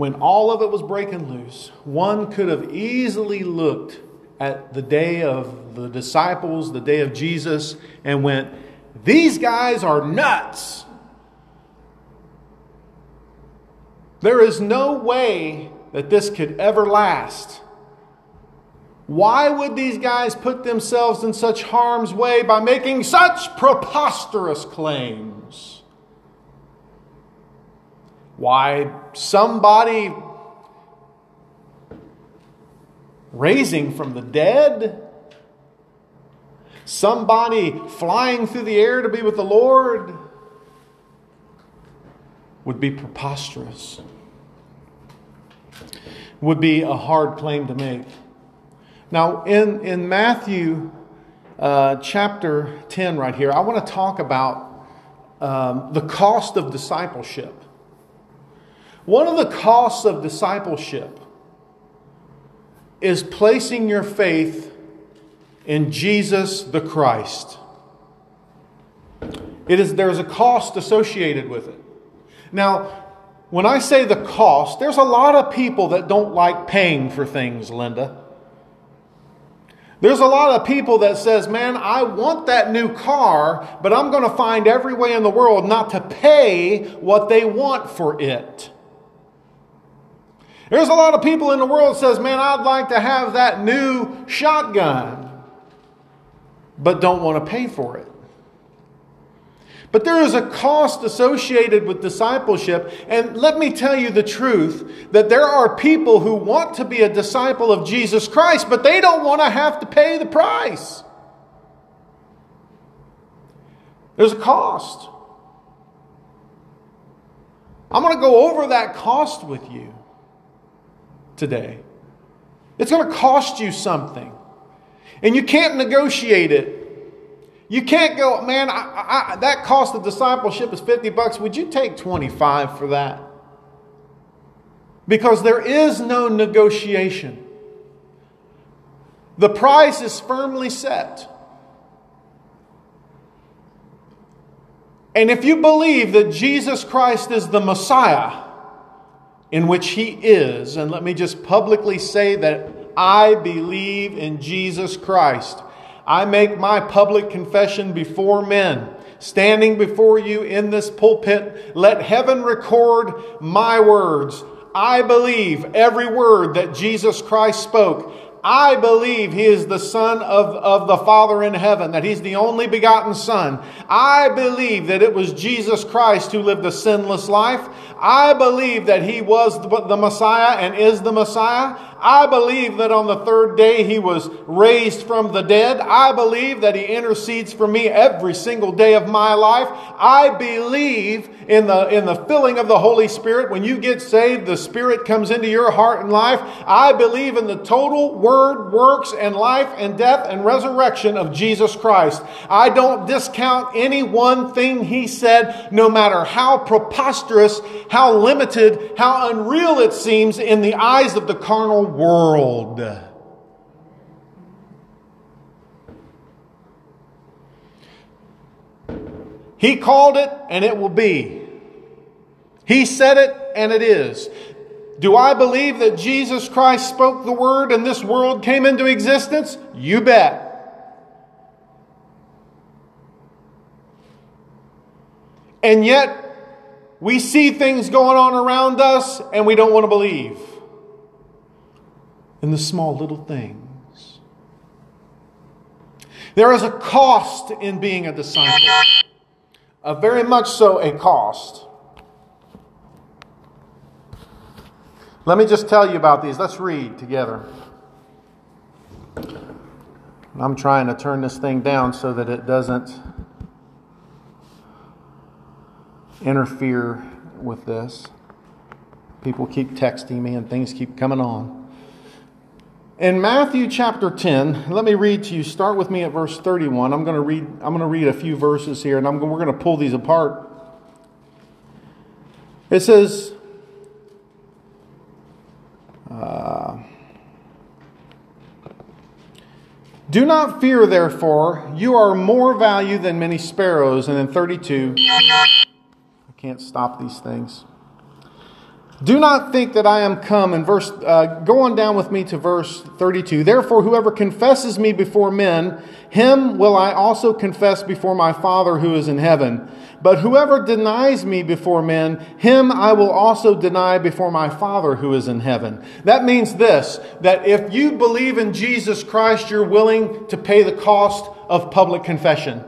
when all of it was breaking loose, one could have easily looked at the day of the disciples, the day of Jesus, and went, These guys are nuts. There is no way that this could ever last. Why would these guys put themselves in such harm's way by making such preposterous claims? Why, somebody raising from the dead, somebody flying through the air to be with the Lord would be preposterous, would be a hard claim to make. Now, in, in Matthew uh, chapter 10, right here, I want to talk about um, the cost of discipleship. One of the costs of discipleship is placing your faith in Jesus the Christ. It is, there's a cost associated with it. Now, when I say the cost, there's a lot of people that don't like paying for things, Linda. There's a lot of people that says, "Man, I want that new car, but I'm going to find every way in the world not to pay what they want for it." There's a lot of people in the world says, man, I'd like to have that new shotgun, but don't want to pay for it. But there is a cost associated with discipleship. And let me tell you the truth that there are people who want to be a disciple of Jesus Christ, but they don't want to have to pay the price. There's a cost. I'm going to go over that cost with you today. It's going to cost you something. And you can't negotiate it. You can't go, man, I, I, that cost of discipleship is 50 bucks. Would you take 25 for that? Because there is no negotiation. The price is firmly set. And if you believe that Jesus Christ is the Messiah, in which he is. And let me just publicly say that I believe in Jesus Christ. I make my public confession before men. Standing before you in this pulpit, let heaven record my words. I believe every word that Jesus Christ spoke. I believe he is the Son of, of the Father in heaven, that he's the only begotten Son. I believe that it was Jesus Christ who lived a sinless life. I believe that he was the Messiah and is the Messiah. I believe that on the third day he was raised from the dead. I believe that he intercedes for me every single day of my life. I believe in the, in the filling of the Holy Spirit. When you get saved, the Spirit comes into your heart and life. I believe in the total word, works, and life and death and resurrection of Jesus Christ. I don't discount any one thing he said, no matter how preposterous, how limited, how unreal it seems in the eyes of the carnal world. He called it and it will be. He said it and it is. Do I believe that Jesus Christ spoke the word and this world came into existence? You bet. And yet, we see things going on around us and we don't want to believe in the small little things. There is a cost in being a disciple, a very much so a cost. Let me just tell you about these. Let's read together. I'm trying to turn this thing down so that it doesn't interfere with this. People keep texting me and things keep coming on. In Matthew chapter 10, let me read to you. Start with me at verse 31. I'm going to read, I'm going to read a few verses here and I'm, we're going to pull these apart. It says, uh, Do not fear, therefore, you are more value than many sparrows. And in 32, I can't stop these things. Do not think that I am come. In verse, uh, go on down with me to verse 32. Therefore, whoever confesses me before men, him will I also confess before my Father who is in heaven. But whoever denies me before men, him I will also deny before my Father who is in heaven. That means this that if you believe in Jesus Christ, you're willing to pay the cost of public confession.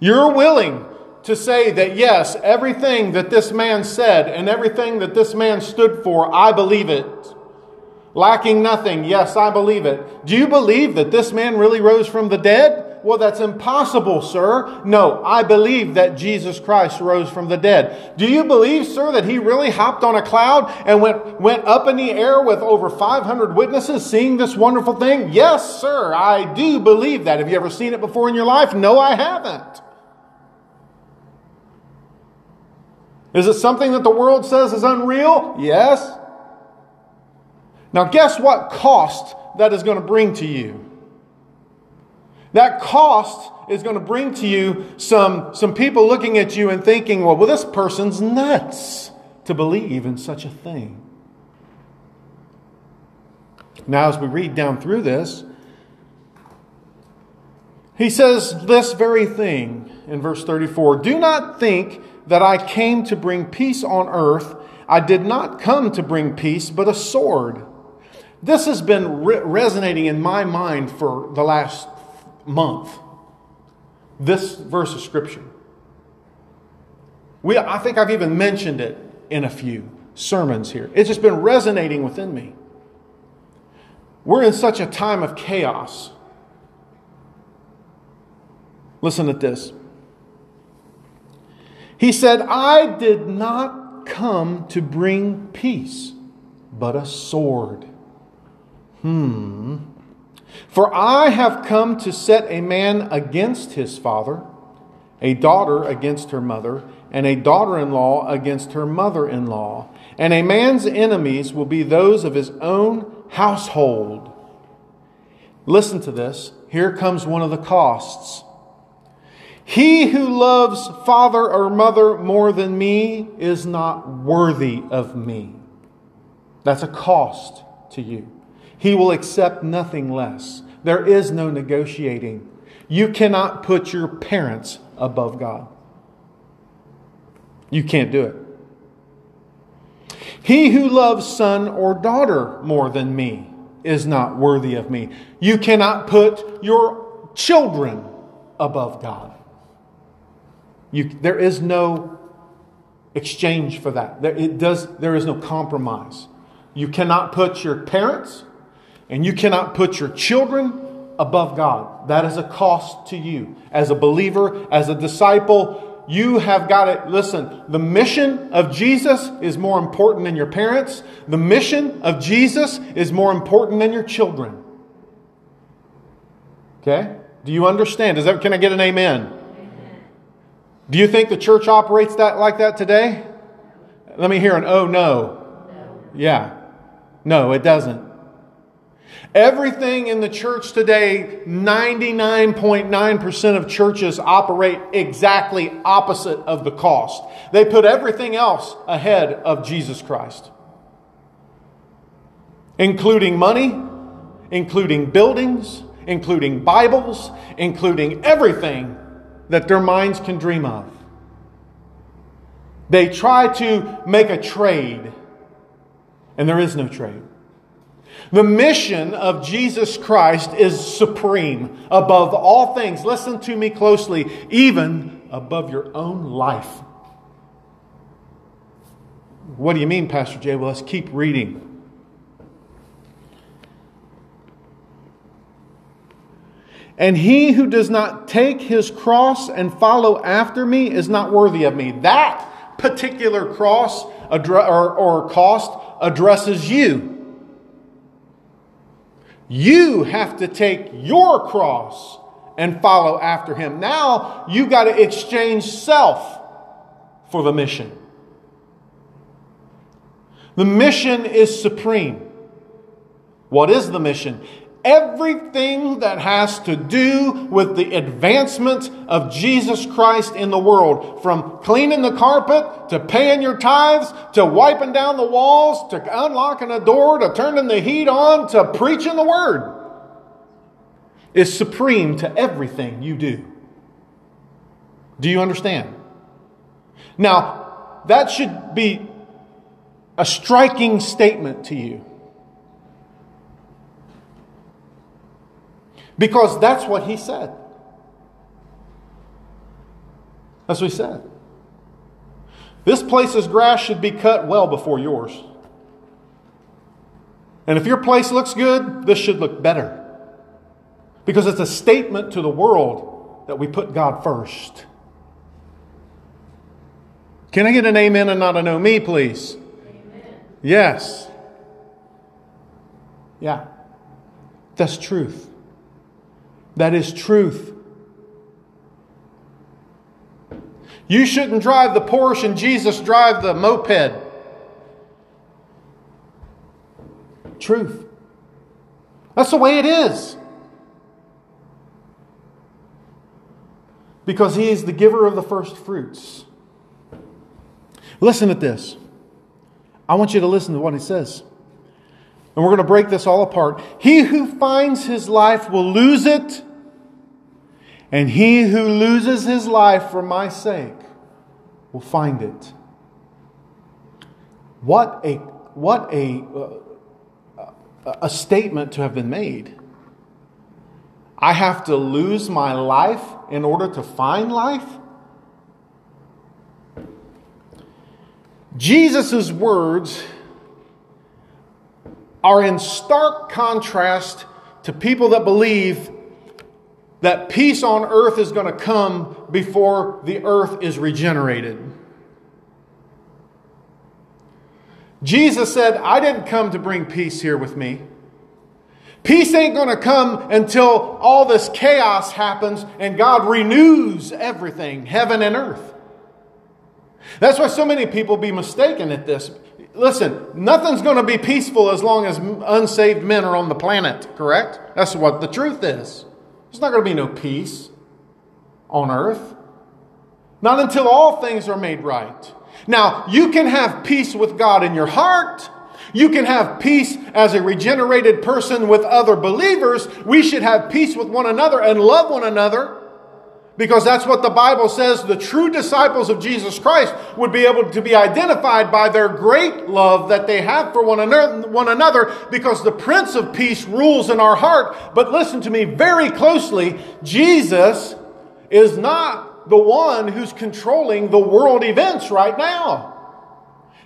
You're willing to say that, yes, everything that this man said and everything that this man stood for, I believe it. Lacking nothing, yes, I believe it. Do you believe that this man really rose from the dead? Well, that's impossible, sir. No, I believe that Jesus Christ rose from the dead. Do you believe, sir, that he really hopped on a cloud and went, went up in the air with over 500 witnesses seeing this wonderful thing? Yes, sir, I do believe that. Have you ever seen it before in your life? No, I haven't. Is it something that the world says is unreal? Yes. Now, guess what cost that is going to bring to you? That cost is going to bring to you some, some people looking at you and thinking, well, well, this person's nuts to believe in such a thing. Now, as we read down through this, he says this very thing in verse 34 Do not think that I came to bring peace on earth. I did not come to bring peace, but a sword. This has been re- resonating in my mind for the last month. This verse of Scripture. We, I think I've even mentioned it in a few sermons here. It's just been resonating within me. We're in such a time of chaos. Listen to this. He said, I did not come to bring peace, but a sword. Hmm. For I have come to set a man against his father, a daughter against her mother, and a daughter in law against her mother in law. And a man's enemies will be those of his own household. Listen to this. Here comes one of the costs. He who loves father or mother more than me is not worthy of me. That's a cost to you. He will accept nothing less. There is no negotiating. You cannot put your parents above God. You can't do it. He who loves son or daughter more than me is not worthy of me. You cannot put your children above God. You, there is no exchange for that. There, it does, there is no compromise. You cannot put your parents and you cannot put your children above God. That is a cost to you. As a believer, as a disciple, you have got it. listen. The mission of Jesus is more important than your parents. The mission of Jesus is more important than your children. Okay? Do you understand? Does that, can I get an amen? Do you think the church operates that like that today? Let me hear an oh no. Yeah. No, it doesn't. Everything in the church today, 99.9% of churches operate exactly opposite of the cost. They put everything else ahead of Jesus Christ, including money, including buildings, including Bibles, including everything that their minds can dream of. They try to make a trade, and there is no trade. The mission of Jesus Christ is supreme above all things. Listen to me closely, even above your own life. What do you mean, Pastor Jay? Well, let's keep reading. And he who does not take his cross and follow after me is not worthy of me. That particular cross or, or cost addresses you. You have to take your cross and follow after him. Now you got to exchange self for the mission. The mission is supreme. What is the mission? Everything that has to do with the advancement of Jesus Christ in the world, from cleaning the carpet to paying your tithes to wiping down the walls to unlocking a door to turning the heat on to preaching the word, is supreme to everything you do. Do you understand? Now, that should be a striking statement to you. Because that's what he said. That's what he said. This place's grass should be cut well before yours. And if your place looks good, this should look better. Because it's a statement to the world that we put God first. Can I get an amen and not a no me, please? Amen. Yes. Yeah. That's truth. That is truth. You shouldn't drive the Porsche and Jesus drive the moped. Truth. That's the way it is. Because he is the giver of the first fruits. Listen to this. I want you to listen to what he says. And we're going to break this all apart. He who finds his life will lose it, and he who loses his life for my sake will find it. What a what a uh, a statement to have been made. I have to lose my life in order to find life? Jesus' words are in stark contrast to people that believe that peace on earth is going to come before the earth is regenerated. Jesus said, I didn't come to bring peace here with me. Peace ain't going to come until all this chaos happens and God renews everything, heaven and earth. That's why so many people be mistaken at this. Listen, nothing's going to be peaceful as long as unsaved men are on the planet, correct? That's what the truth is. There's not going to be no peace on earth. Not until all things are made right. Now, you can have peace with God in your heart. You can have peace as a regenerated person with other believers. We should have peace with one another and love one another. Because that's what the Bible says the true disciples of Jesus Christ would be able to be identified by their great love that they have for one another, because the Prince of Peace rules in our heart. But listen to me very closely Jesus is not the one who's controlling the world events right now.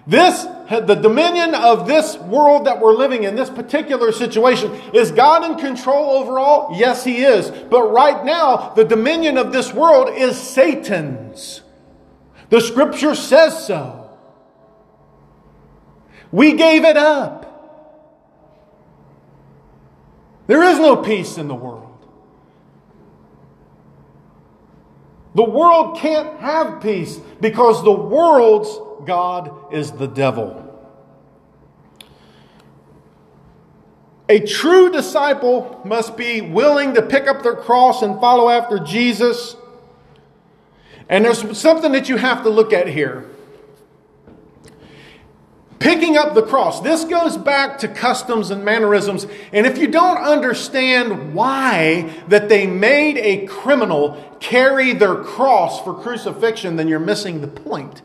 This, the dominion of this world that we're living in, this particular situation, is God in control overall? Yes, He is. But right now, the dominion of this world is Satan's. The scripture says so. We gave it up. There is no peace in the world. The world can't have peace because the world's God is the devil. A true disciple must be willing to pick up their cross and follow after Jesus. And there's something that you have to look at here. Picking up the cross. This goes back to customs and mannerisms. And if you don't understand why that they made a criminal carry their cross for crucifixion, then you're missing the point.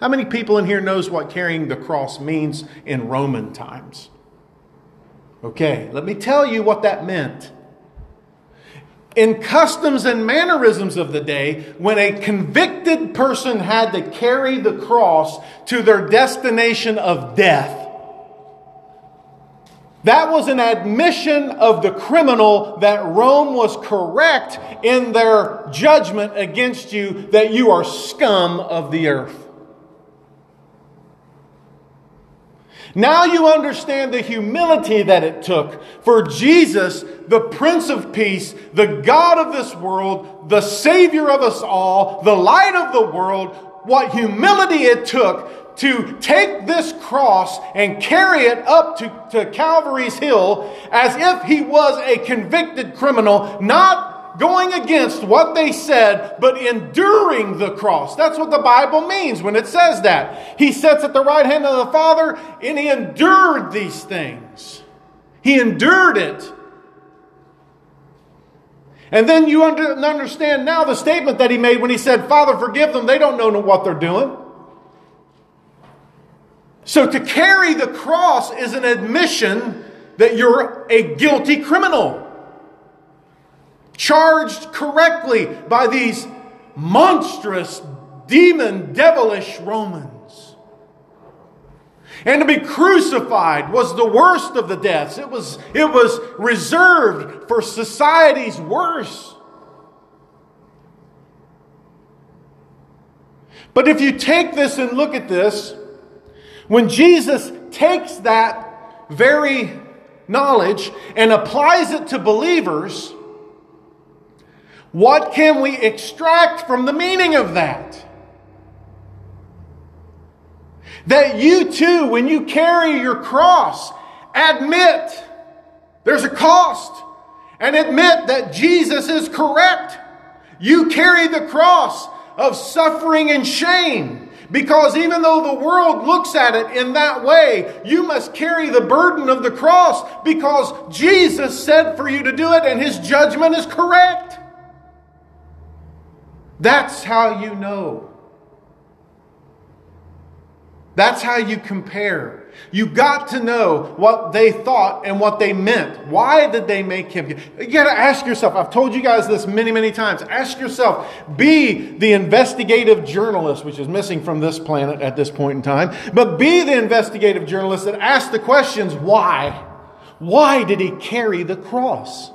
How many people in here knows what carrying the cross means in Roman times? Okay, let me tell you what that meant. In customs and mannerisms of the day, when a convicted person had to carry the cross to their destination of death, that was an admission of the criminal that Rome was correct in their judgment against you, that you are scum of the earth. Now you understand the humility that it took for Jesus, the Prince of Peace, the God of this world, the Savior of us all, the light of the world, what humility it took to take this cross and carry it up to, to Calvary's Hill as if he was a convicted criminal, not going against what they said, but enduring the cross. That's what the Bible means when it says that. He sits at the right hand of the Father and he endured these things. He endured it. And then you understand now the statement that he made when he said, Father, forgive them. They don't know what they're doing. So to carry the cross is an admission that you're a guilty criminal. Charged correctly by these monstrous, demon, devilish Romans. And to be crucified was the worst of the deaths. It was, it was reserved for society's worst. But if you take this and look at this, when Jesus takes that very knowledge and applies it to believers, what can we extract from the meaning of that? That you too, when you carry your cross, admit there's a cost and admit that Jesus is correct. You carry the cross of suffering and shame. Because even though the world looks at it in that way, you must carry the burden of the cross because Jesus said for you to do it and his judgment is correct. That's how you know that's how you compare. You got to know what they thought and what they meant. Why did they make him? You got to ask yourself. I've told you guys this many, many times. Ask yourself. Be the investigative journalist, which is missing from this planet at this point in time. But be the investigative journalist that asks the questions why? Why did he carry the cross?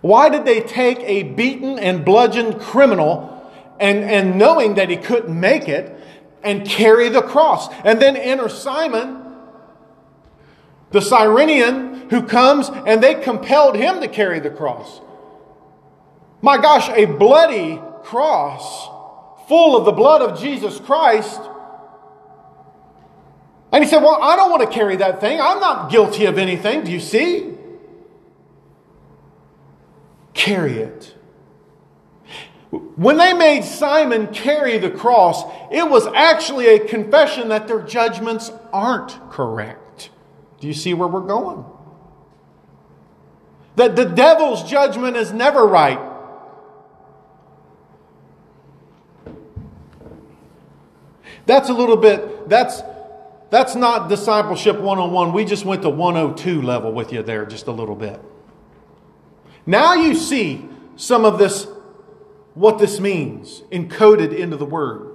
Why did they take a beaten and bludgeoned criminal and, and knowing that he couldn't make it and carry the cross. And then enter Simon, the Cyrenian, who comes and they compelled him to carry the cross. My gosh, a bloody cross full of the blood of Jesus Christ. And he said, Well, I don't want to carry that thing. I'm not guilty of anything. Do you see? Carry it. When they made Simon carry the cross, it was actually a confession that their judgments aren't correct. Do you see where we're going? That the devil's judgment is never right. That's a little bit, that's, that's not discipleship 101. We just went to 102 level with you there just a little bit. Now you see some of this what this means, encoded into the Word.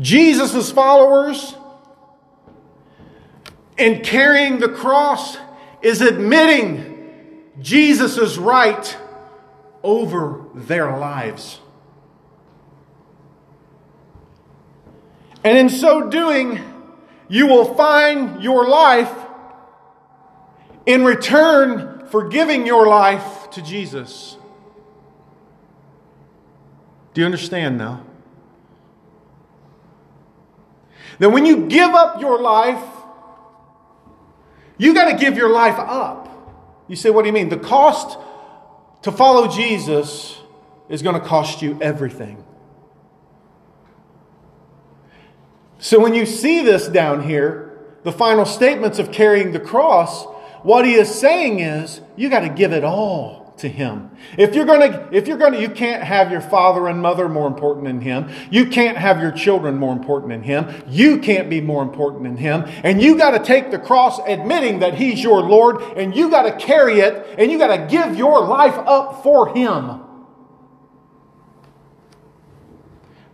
Jesus' followers in carrying the cross is admitting Jesus' right over their lives. And in so doing, you will find your life in return for giving your life to Jesus. Do you understand now? Then, when you give up your life, you got to give your life up. You say, what do you mean? The cost to follow Jesus is going to cost you everything. So, when you see this down here, the final statements of carrying the cross, what he is saying is, you got to give it all to him. If you're going to, if you're going to, you can't have your father and mother more important than him. You can't have your children more important than him. You can't be more important than him. And you got to take the cross admitting that he's your Lord and you got to carry it and you got to give your life up for him.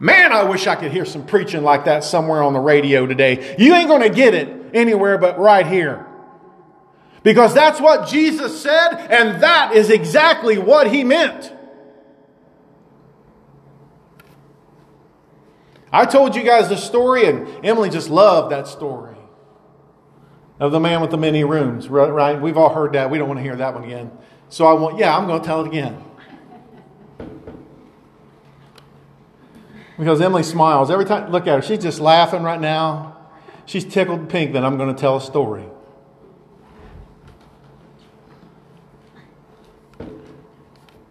Man, I wish I could hear some preaching like that somewhere on the radio today. You ain't going to get it anywhere but right here. Because that's what Jesus said, and that is exactly what he meant. I told you guys the story, and Emily just loved that story. of the man with the many rooms, right? We've all heard that. We don't want to hear that one again. So I want, yeah, I'm going to tell it again. Because Emily smiles every time. Look at her. She's just laughing right now. She's tickled pink that I'm going to tell a story.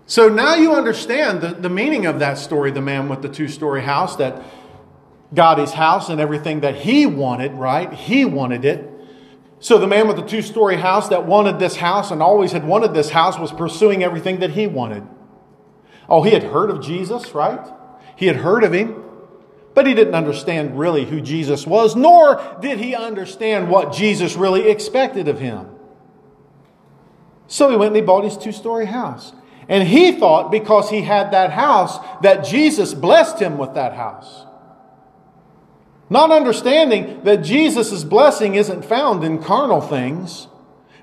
So now you understand the, the meaning of that story, the man with the two story house, that got his house and everything that he wanted, right? He wanted it. So the man with the two story house that wanted this house and always had wanted this house was pursuing everything that he wanted. Oh, he had heard of Jesus, right? He had heard of him, but he didn't understand really who Jesus was, nor did he understand what Jesus really expected of him. So he went and he bought his two story house. And he thought because he had that house that Jesus blessed him with that house. Not understanding that Jesus' blessing isn't found in carnal things,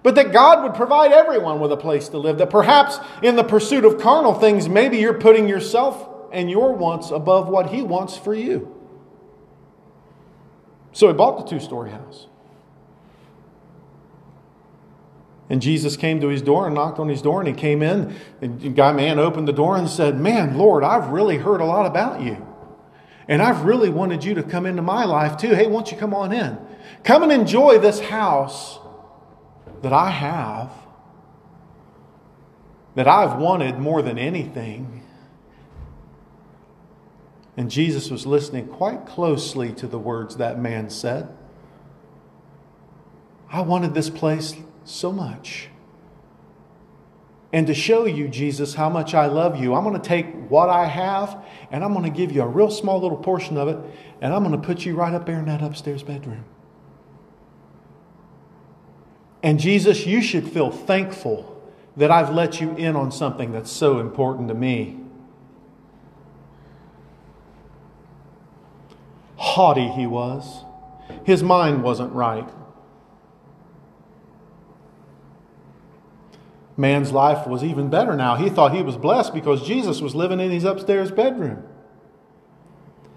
but that God would provide everyone with a place to live. That perhaps in the pursuit of carnal things, maybe you're putting yourself and your wants above what He wants for you. So he bought the two story house. And Jesus came to his door and knocked on his door, and he came in, and the guy man opened the door and said, Man, Lord, I've really heard a lot about you. And I've really wanted you to come into my life too. Hey, won't you come on in? Come and enjoy this house that I have, that I've wanted more than anything. And Jesus was listening quite closely to the words that man said. I wanted this place so much. And to show you, Jesus, how much I love you, I'm going to take what I have and I'm going to give you a real small little portion of it and I'm going to put you right up there in that upstairs bedroom. And Jesus, you should feel thankful that I've let you in on something that's so important to me. Haughty he was. His mind wasn't right. man's life was even better now. He thought he was blessed because Jesus was living in his upstairs bedroom.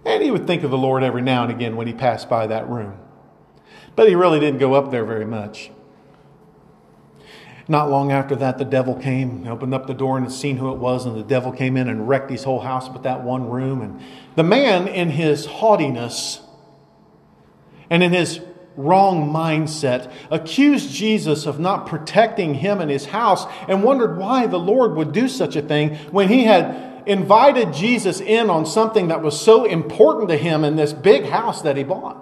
And he would think of the Lord every now and again when he passed by that room. But he really didn't go up there very much. Not long after that, the devil came, opened up the door, and seen who it was, and the devil came in and wrecked his whole house but that one room. And the man, in his haughtiness and in his wrong mindset, accused Jesus of not protecting him and his house, and wondered why the Lord would do such a thing when he had invited Jesus in on something that was so important to him in this big house that he bought.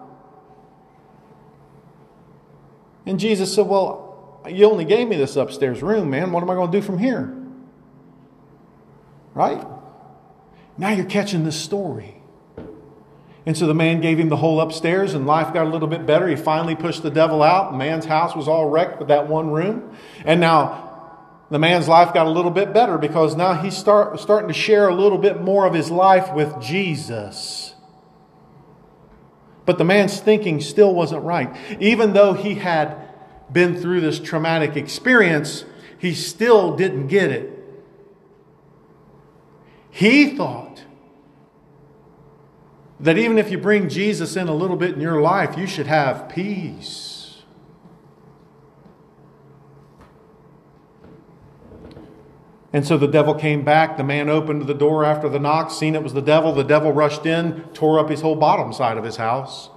And Jesus said, Well, you only gave me this upstairs room, man. What am I going to do from here? Right? Now you're catching this story. And so the man gave him the whole upstairs, and life got a little bit better. He finally pushed the devil out. The man's house was all wrecked with that one room. And now the man's life got a little bit better because now he's start, starting to share a little bit more of his life with Jesus. But the man's thinking still wasn't right. Even though he had been through this traumatic experience, he still didn't get it. He thought that even if you bring Jesus in a little bit in your life, you should have peace. And so the devil came back. The man opened the door after the knock, seen it was the devil. The devil rushed in, tore up his whole bottom side of his house.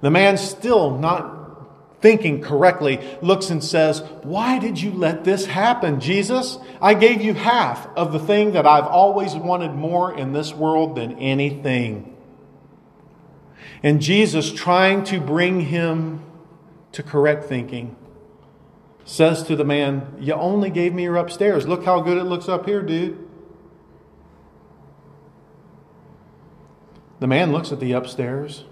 The man, still not thinking correctly, looks and says, Why did you let this happen, Jesus? I gave you half of the thing that I've always wanted more in this world than anything. And Jesus, trying to bring him to correct thinking, says to the man, You only gave me your upstairs. Look how good it looks up here, dude. The man looks at the upstairs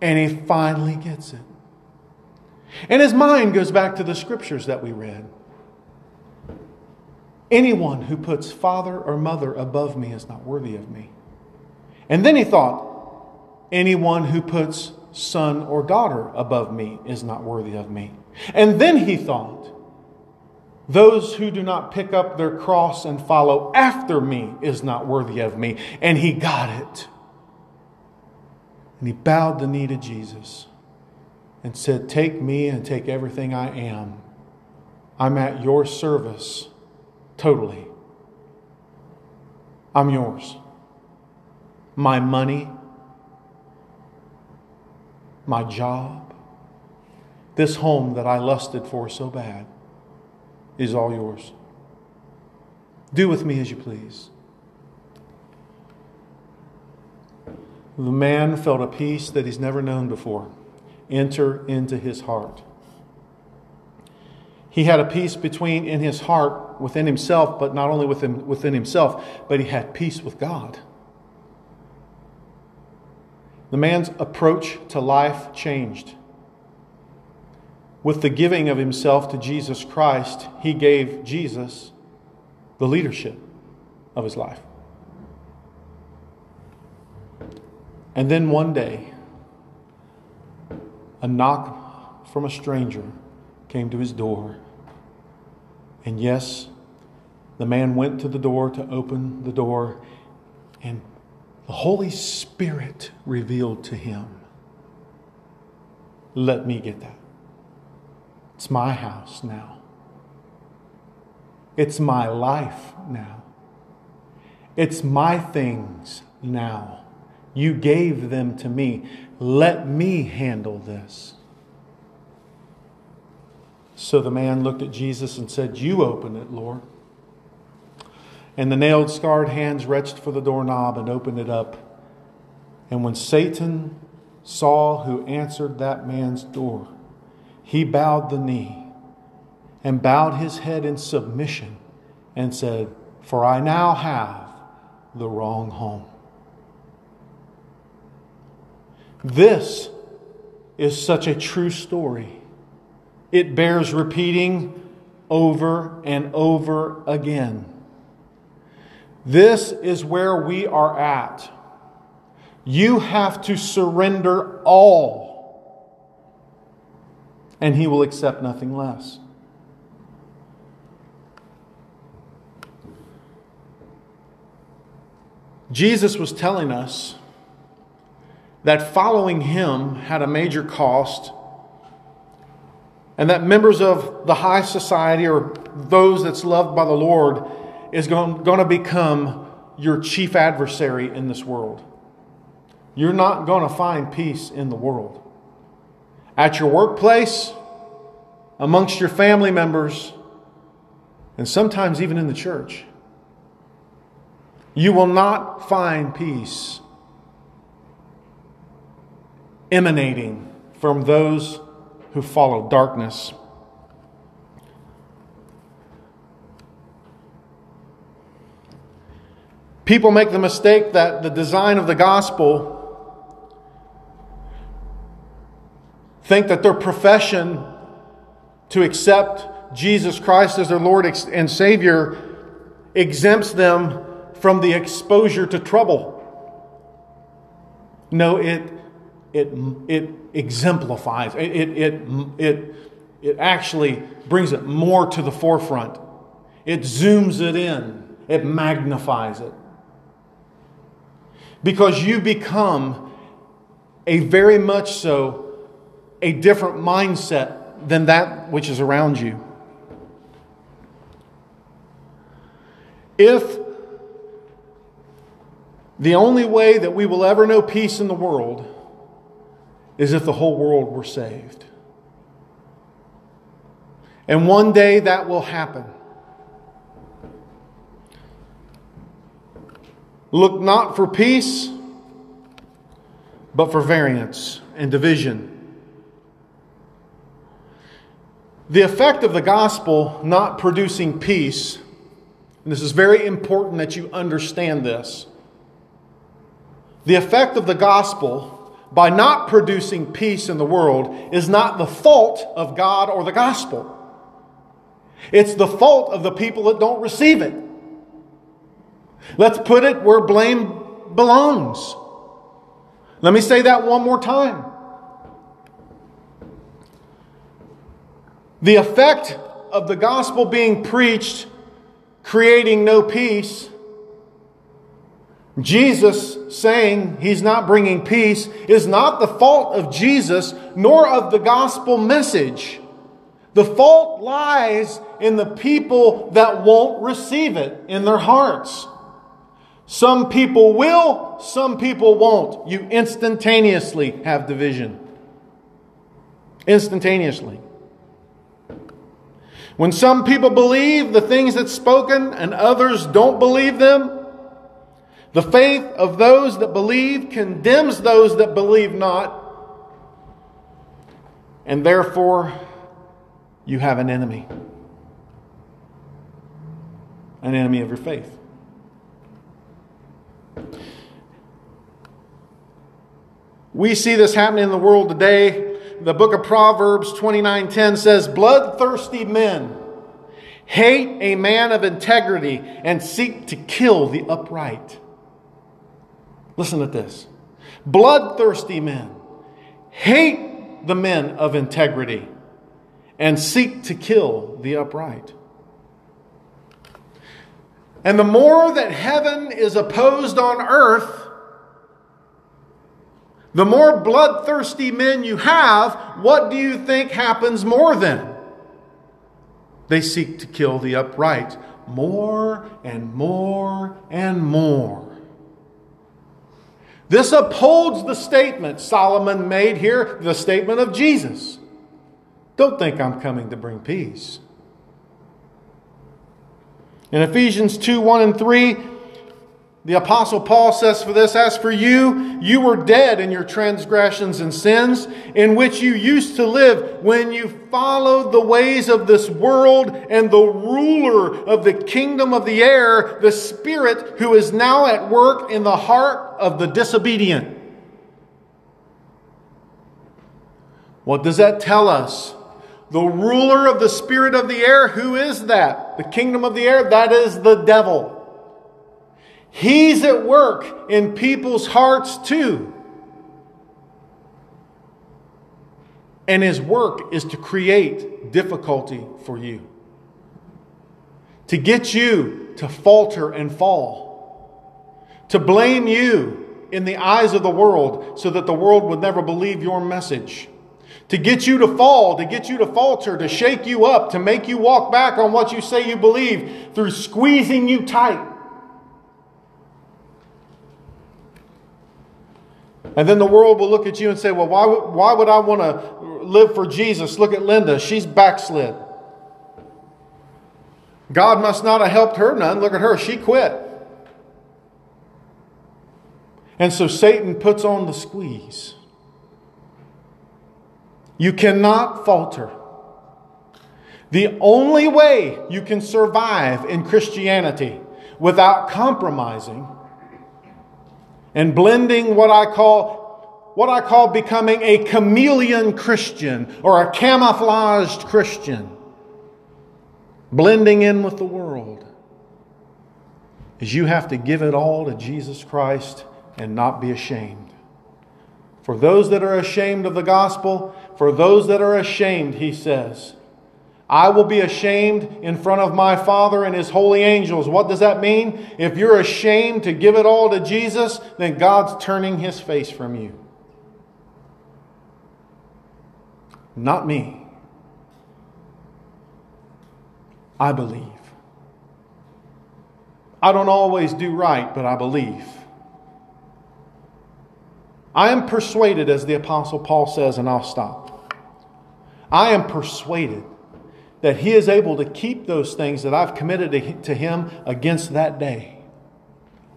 and he finally gets it. And his mind goes back to the scriptures that we read. Anyone who puts father or mother above me is not worthy of me. And then he thought, anyone who puts son or daughter above me is not worthy of me. And then he thought, those who do not pick up their cross and follow after me is not worthy of me. And he got it. And he bowed the knee to Jesus. and said, Take me and take everything I am. I'm at your service totally. I'm yours. My money, my job, this home that I lusted for so bad is all yours. Do with me as you please. The man felt a peace that he's never known before enter into his heart. He had a peace between in his heart within himself, but not only within, within himself, but he had peace with God. The man's approach to life changed. With the giving of himself to Jesus Christ, he gave Jesus the leadership of his life. And then one day, a knock from a stranger came to his door. And yes, the man went to the door to open the door, and the Holy Spirit revealed to him let me get that. It's my house now. It's my life now. It's my things now. You gave them to me. Let me handle this. So the man looked at Jesus and said, You open it, Lord. And the nailed, scarred hands reached for the doorknob and opened it up. And when Satan saw who answered that man's door, he bowed the knee and bowed his head in submission and said, For I now have the wrong home. This is such a true story. It bears repeating over and over again. This is where we are at. You have to surrender all, and He will accept nothing less. Jesus was telling us that following him had a major cost, and that members of the high society or those that's loved by the Lord is going, going to become your chief adversary in this world. You're not going to find peace in the world. At your workplace, amongst your family members, and sometimes even in the church, you will not find peace emanating from those who follow darkness. People make the mistake that the design of the gospel think that their profession to accept Jesus Christ as their Lord and Savior exempts them from the exposure to trouble. No, it it, it exemplifies, it, it, it, it actually brings it more to the forefront. It zooms it in, it magnifies it. Because you become a very much so a different mindset than that which is around you. If the only way that we will ever know peace in the world is if the whole world were saved. And one day that will happen. Look not for peace, but for variance and division. The effect of the gospel not producing peace, and this is very important that you understand this. The effect of the gospel by not producing peace in the world is not the fault of God or the gospel. It's the fault of the people that don't receive it. Let's put it where blame belongs. Let me say that one more time. The effect of the gospel being preached, creating no peace, Jesus saying he's not bringing peace is not the fault of Jesus nor of the gospel message. The fault lies in the people that won't receive it in their hearts. Some people will, some people won't. You instantaneously have division. Instantaneously. When some people believe the things that's spoken and others don't believe them, the faith of those that believe condemns those that believe not, and therefore you have an enemy. An enemy of your faith. We see this happening in the world today. The book of Proverbs 29:10 says, "Bloodthirsty men hate a man of integrity and seek to kill the upright." Listen to this. Bloodthirsty men hate the men of integrity and seek to kill the upright. And the more that heaven is opposed on earth, the more bloodthirsty men you have, what do you think happens more than? They seek to kill the upright more and more and more. This upholds the statement Solomon made here, the statement of Jesus. Don't think I'm coming to bring peace. In Ephesians 2 1 and 3, the Apostle Paul says for this, As for you, you were dead in your transgressions and sins, in which you used to live when you followed the ways of this world and the ruler of the kingdom of the air, the Spirit who is now at work in the heart of the disobedient. What does that tell us? The ruler of the spirit of the air, who is that? The kingdom of the air? That is the devil. He's at work in people's hearts too. And his work is to create difficulty for you, to get you to falter and fall, to blame you in the eyes of the world so that the world would never believe your message, to get you to fall, to get you to falter, to shake you up, to make you walk back on what you say you believe through squeezing you tight. And then the world will look at you and say, well, why, why would I want to live for Jesus? Look at Linda. She's backslid. God must not have helped her none. Look at her. She quit. And so Satan puts on the squeeze. You cannot falter. The only way you can survive in Christianity without compromising and blending what I call what I call becoming a chameleon Christian or a camouflaged Christian, blending in with the world, is you have to give it all to Jesus Christ and not be ashamed. For those that are ashamed of the gospel, for those that are ashamed, he says, I will be ashamed in front of my Father and His holy angels. What does that mean? If you're ashamed to give it all to Jesus, then God's turning His face from you. Not me. I believe. I don't always do right, but I believe. I am persuaded, as the Apostle Paul says, and I'll stop. I am persuaded that He is able to keep those things that I've committed to Him against that day.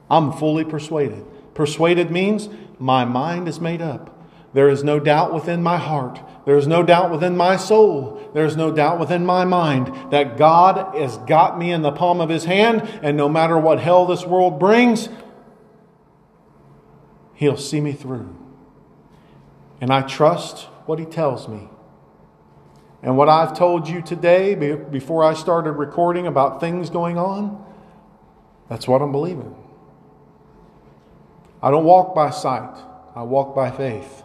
I'm fully persuaded. Persuaded means my mind is made up. There is no doubt within my heart. There is no doubt within my soul. There is no doubt within my mind that God has got me in the palm of His hand, and no matter what hell this world brings, He'll see me through. And I trust what He tells me. And what I've told you today, before I started recording about things going on, that's what I'm believing. I don't walk by sight, I walk by faith.